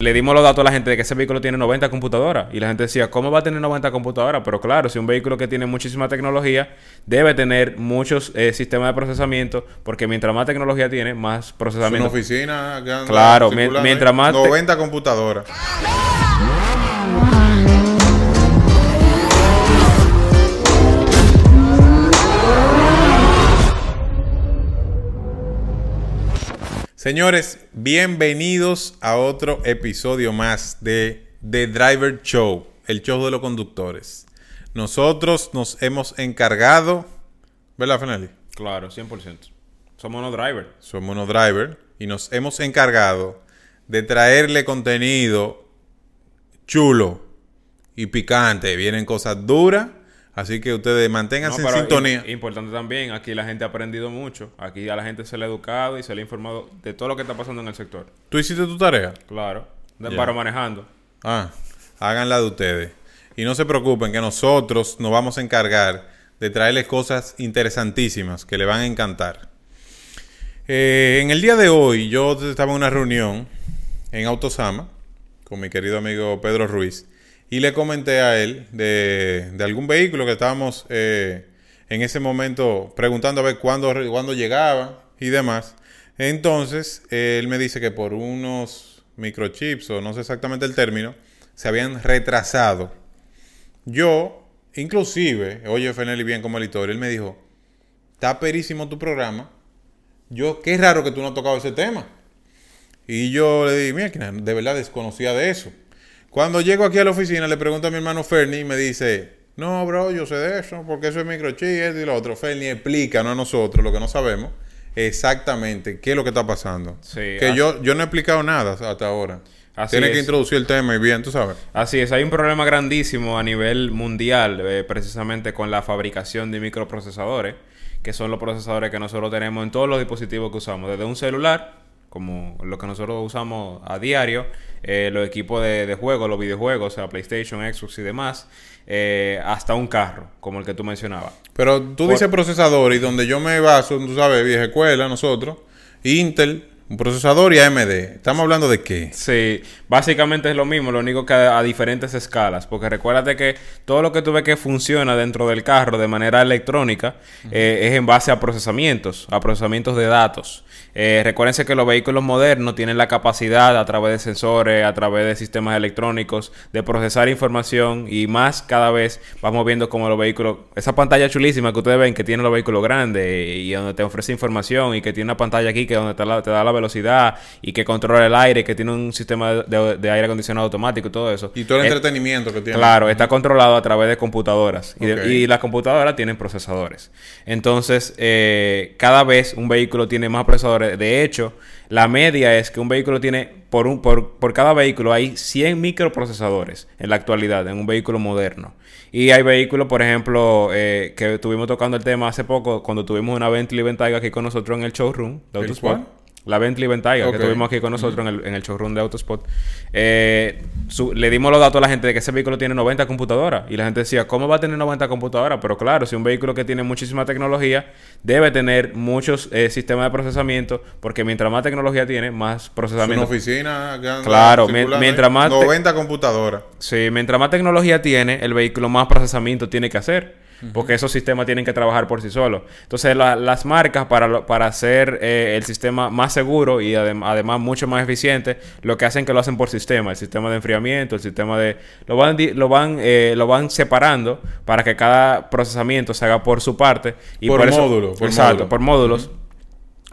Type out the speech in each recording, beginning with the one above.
Le dimos los datos a la gente de que ese vehículo tiene 90 computadoras. Y la gente decía, ¿cómo va a tener 90 computadoras? Pero claro, si un vehículo que tiene muchísima tecnología, debe tener muchos eh, sistemas de procesamiento, porque mientras más tecnología tiene, más procesamiento. Una oficina que anda Claro, mientras más te- 90 computadoras. Señores, bienvenidos a otro episodio más de The Driver Show, el show de los conductores. Nosotros nos hemos encargado, ¿verdad, Fenelli? Claro, 100%. Somos unos drivers. Somos unos drivers y nos hemos encargado de traerle contenido chulo y picante. Vienen cosas duras, así que ustedes manténganse No, en sintonía. im- Importante también, aquí la gente ha aprendido mucho. Aquí a la gente se le ha educado y se le ha informado de todo lo que está pasando en el sector. ¿Tú hiciste tu tarea? Claro. De Ya. paro manejando. Ah, háganla de ustedes. Y no se preocupen que nosotros nos vamos a encargar de traerles cosas interesantísimas que le van a encantar. Eh, en el día de hoy yo estaba en una reunión en Autosama con mi querido amigo Pedro Ruiz y le comenté a él de, algún vehículo que estábamos eh, en ese momento preguntando a ver cuándo, cuándo llegaba y demás. Entonces él me dice que por unos microchips o no sé exactamente el término se habían retrasado. Yo, inclusive, oye Fenelli bien como editor, él me dijo, está perísimo tu programa. Yo, qué raro que tú no has tocado ese tema. Y yo le dije, mira, de verdad desconocía de eso. Cuando llego aquí a la oficina, le pregunto a mi hermano Fernie y me dice, no, bro, yo sé de eso, porque eso es microchip, y lo otro. Fernie explica, no a nosotros, lo que no sabemos, exactamente qué es lo que está pasando. Sí, que yo, yo no he explicado nada hasta ahora. Así Tiene que introducir el tema y bien, tú sabes. Así es, hay un problema grandísimo a nivel mundial, eh, precisamente con la fabricación de microprocesadores, que son los procesadores que nosotros tenemos en todos los dispositivos que usamos, desde un celular, como lo que nosotros usamos a diario, eh, los equipos de, de juego, los videojuegos, o sea, PlayStation, Xbox y demás, eh, hasta un carro, como el que tú mencionabas. Pero tú Por- dices procesador y donde yo me baso, tú sabes, vieja escuela, nosotros, Intel, un procesador y AMD. ¿Estamos hablando de qué? Sí, básicamente es lo mismo, lo único que a, a diferentes escalas, porque recuérdate que todo lo que tú ves que funciona dentro del carro de manera electrónica eh, es en base a procesamientos, a procesamientos de datos. Eh, recuérdense que los vehículos modernos tienen la capacidad a través de sensores, a través de sistemas electrónicos, de procesar información y más cada vez vamos viendo como los vehículos, esa pantalla chulísima que ustedes ven que tienen los vehículos grandes y donde te ofrece información y que tiene una pantalla aquí que donde te, la- te da la velocidad y que controla el aire, que tiene un sistema de, aire acondicionado automático y todo eso. Y todo el Eh, entretenimiento que tiene. Claro, está controlado a través de computadoras. Y, de- Ok. y las computadoras tienen procesadores. Entonces, eh, cada vez un vehículo tiene más procesadores. De hecho, la media es que un vehículo tiene, por, un, por, por cada vehículo hay 100 microprocesadores en la actualidad, en un vehículo moderno. Y hay vehículos, por ejemplo, eh, que estuvimos tocando el tema hace poco, cuando tuvimos una Bentley Bentayga aquí con nosotros en el showroom de ¿El Autosport. La Bentley Bentayga Ok. que tuvimos aquí con nosotros en, el, en el showroom de Autospot. Eh, su- le dimos los datos a la gente de que ese vehículo tiene 90 computadoras. Y la gente decía, ¿cómo va a tener 90 computadoras? Pero claro, si un vehículo que tiene muchísima tecnología, debe tener muchos eh, sistemas de procesamiento, porque mientras más tecnología tiene, más Es una procesamiento. oficina Claro, mientras más te- 90 computadoras. Sí, mientras más tecnología tiene, el vehículo más procesamiento tiene que hacer. Porque esos sistemas tienen que trabajar por sí solos. Entonces, la- las marcas, para, lo- para hacer eh, el sistema más seguro y adem- además mucho más eficiente, lo que hacen que lo hacen por sistema. El sistema de enfriamiento, el sistema de... Lo van, lo van, eh, lo van separando para que cada procesamiento se haga por su parte. Y Por eso- módulo, por exacto, módulo. por módulos.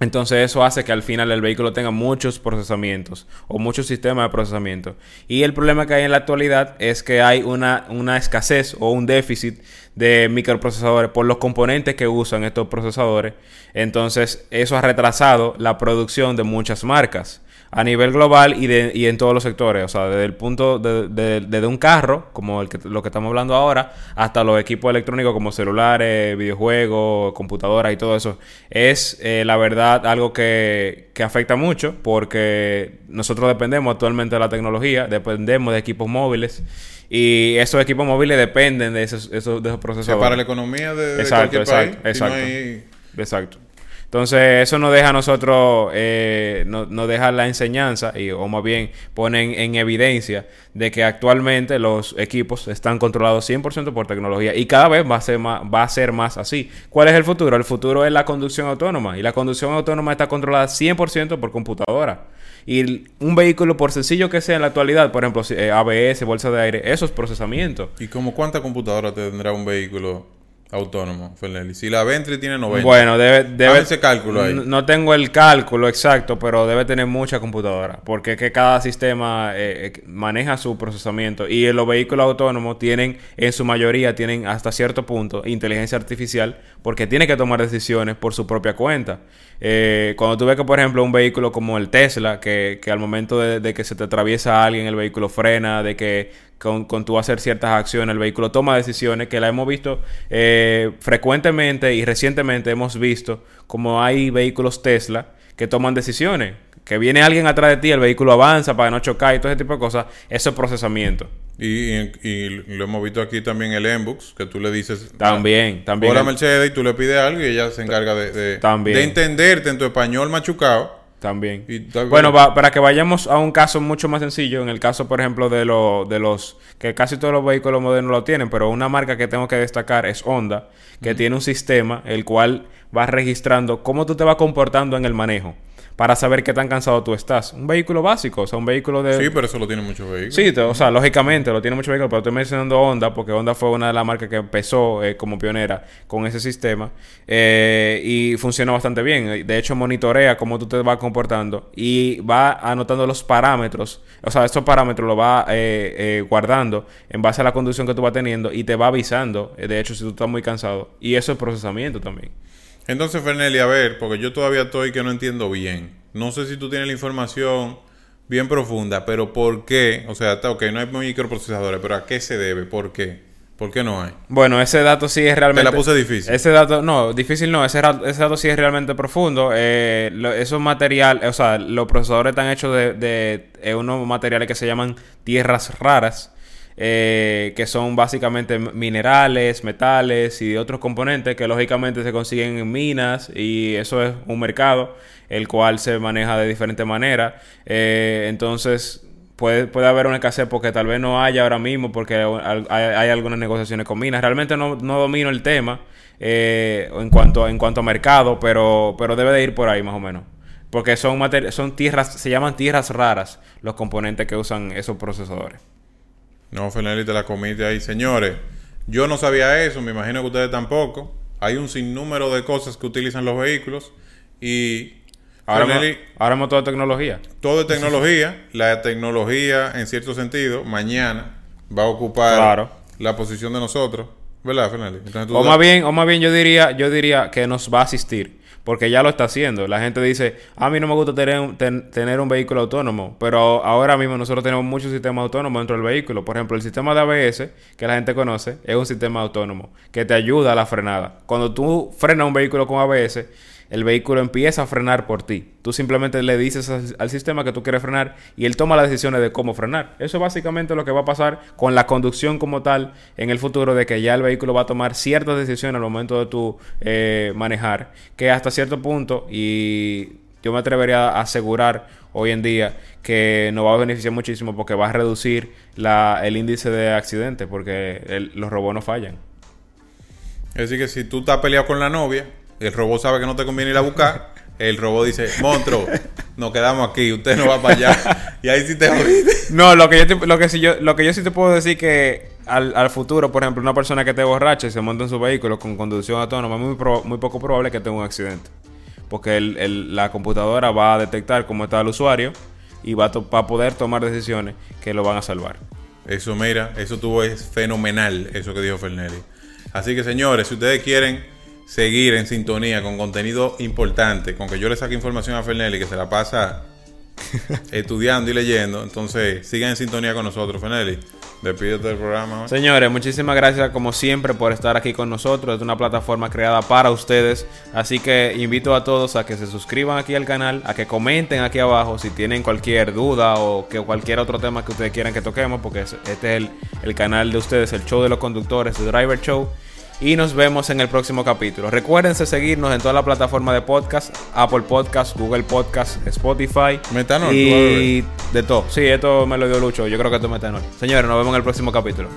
Entonces eso hace que al final el vehículo tenga muchos procesamientos o muchos sistemas de procesamiento. Y el problema que hay en la actualidad es que hay una, una escasez o un déficit de microprocesadores por los componentes que usan estos procesadores. Entonces eso ha retrasado la producción de muchas marcas a nivel global y, de, y en todos los sectores. O sea, desde el punto de, de- desde un carro, como el que, lo que estamos hablando ahora, hasta los equipos electrónicos como celulares, videojuegos, computadoras y todo eso. Es, eh, la verdad, algo que, que afecta mucho porque nosotros dependemos actualmente de la tecnología, dependemos de equipos móviles y esos equipos móviles dependen de esos, esos, de esos O sea, procesadores. para la economía de, de Exacto, cualquier exacto, país. si no exacto. hay- Exacto. Entonces, eso nos deja a nosotros, eh, no- nos deja la enseñanza, y, o más bien ponen en evidencia de que actualmente los equipos están controlados 100% por tecnología y cada vez va a, ser más, va a ser más así. ¿Cuál es el futuro? El futuro es la conducción autónoma y la conducción autónoma está controlada 100% por computadora. Y un vehículo, por sencillo que sea en la actualidad, por ejemplo, eh, ABS, bolsa de aire, eso es procesamiento. ¿Y como cuánta computadora tendrá un vehículo autónomo, Fernelli? Si la Ventry tiene 90. Bueno, debe... debe ese cálculo ahí. No tengo el cálculo exacto, pero debe tener mucha computadora. Porque es que cada sistema eh, eh, maneja su procesamiento. Y los vehículos autónomos tienen, en su mayoría, tienen hasta cierto punto inteligencia artificial. Porque tiene que tomar decisiones por su propia cuenta. Eh, cuando tú ves que, por ejemplo, un vehículo como el Tesla, que, que al momento de, de que se te atraviesa alguien, el vehículo frena, de que con, con tú hacer ciertas acciones, el vehículo toma decisiones que la hemos visto eh, frecuentemente y recientemente hemos visto como hay vehículos Tesla que toman decisiones. Que viene alguien atrás de ti, el vehículo avanza para no chocar y todo ese tipo de cosas. Eso es procesamiento. Y, y- y lo hemos visto aquí también el Enbux, que tú le dices... También, también. Hola Mercedes y tú le pides algo y ella se encarga de, de, También. de entenderte en tu español machucado. También. Y Bueno, va- para que vayamos a un caso mucho más sencillo, en el caso, por ejemplo, de, lo- de los que casi todos los vehículos modernos lo tienen, pero una marca que tengo que destacar es Honda, que tiene un sistema el cual va registrando cómo tú te vas comportando en el manejo para saber qué tan cansado tú estás. Un vehículo básico, o sea, un vehículo de... Sí, pero eso lo tienen muchos vehículos. Sí, te- o sea, lógicamente lo tiene mucho vehículo, pero estoy mencionando Honda porque Honda fue una de las marcas que empezó eh, como pionera con ese sistema eh, y funciona bastante bien. De hecho, monitorea cómo tú te vas comportando y va anotando los parámetros. O sea, estos parámetros los va eh, eh, guardando en base a la conducción que tú vas teniendo y te va avisando, de hecho, si tú estás muy cansado. Y eso es procesamiento también. Entonces, Fernelli, a ver, porque yo todavía estoy que no entiendo bien. No sé si tú tienes la información bien profunda, pero ¿por qué? O sea, está ok, no hay microprocesadores, pero ¿a qué se debe? ¿Por qué? ¿Por qué no hay? Bueno, ese dato sí es realmente... Te la puse difícil. Ese dato, no, difícil no, ese, ese dato sí es realmente profundo. Eh, lo- esos materiales, o sea, los procesadores están hechos de, de eh, unos materiales que se llaman tierras raras, eh, que son básicamente minerales, metales y otros componentes que lógicamente se consiguen en minas y eso es un mercado el cual se maneja de diferente manera. Eh, entonces, Puede, puede haber una escasez porque tal vez no haya ahora mismo porque hay, algunas negociaciones con minas. Realmente no, no domino el tema eh, en, cuanto, en cuanto a mercado, pero, pero debe de ir por ahí más o menos. Porque son, son tierras, se llaman tierras raras los componentes que usan esos procesadores. No, Fernelli, te la comiste ahí. Señores, yo no sabía eso, me imagino que ustedes tampoco. Hay un sinnúmero de cosas que utilizan los vehículos y... Ahora, Fernelli, ahora hemos toda tecnología. todo es tecnología. La tecnología, en cierto sentido, mañana va a ocupar Claro. la posición de nosotros. ¿Verdad? Entonces, tú O más bien, o más bien yo diría, yo diría que nos va a asistir. Porque ya lo está haciendo. La gente dice, a mí no me gusta tener ten- tener un vehículo autónomo. Pero ahora mismo nosotros tenemos muchos sistemas autónomos dentro del vehículo. Por ejemplo, el sistema de ABS, que la gente conoce, es un sistema autónomo que te ayuda a la frenada. Cuando tú frenas un vehículo con ABS, el vehículo empieza a frenar por ti. Tú simplemente le dices al, sistema que tú quieres frenar y él toma las decisiones de cómo frenar. Eso es básicamente lo que va a pasar con la conducción como tal en el futuro, de que ya el vehículo va a tomar ciertas decisiones al momento de tu eh, manejar, que hasta cierto punto, y yo me atrevería a asegurar hoy en día que nos va a beneficiar muchísimo porque va a reducir el índice de accidentes, porque los robots no fallan. Es decir, que si tú estás peleado con la novia, el robot sabe que no te conviene ir a buscar, el robot dice, monstruo, nos quedamos aquí, usted no va para allá. y ahí sí te jodiste. No, lo que yo te- lo que sí yo lo que yo sí te puedo decir que al, al futuro, por ejemplo, una persona que esté borracha y se monta en su vehículo con conducción autónoma, es muy, pro- muy poco probable que tenga un accidente. Porque el- el- la computadora va a detectar cómo está el usuario y va a, to- va a poder tomar decisiones que lo van a salvar. Eso, mira, eso tuvo es fenomenal, eso que dijo Fernelli. Así que, señores, si ustedes quieren seguir en sintonía con contenido importante, con que yo le saque información a Fernelli, que se la pasa estudiando y leyendo, entonces sigan en sintonía con nosotros, Fernelli. Despídete del programa. ¿no? Señores, muchísimas gracias como siempre por estar aquí con nosotros. Es una plataforma creada para ustedes. Así que invito a todos a que se suscriban aquí al canal, a que comenten aquí abajo si tienen cualquier duda o que cualquier otro tema que ustedes quieran que toquemos, porque es- este es el, el canal de ustedes, el show de los conductores, el Driver Show. Y nos vemos en el próximo capítulo. Recuérdense seguirnos en toda la plataforma de podcast, Apple Podcast, Google Podcast, Spotify Metanol, y de todo. Sí, esto me lo dio Lucho. Yo creo que esto es metanol. Señores, nos vemos en el próximo capítulo.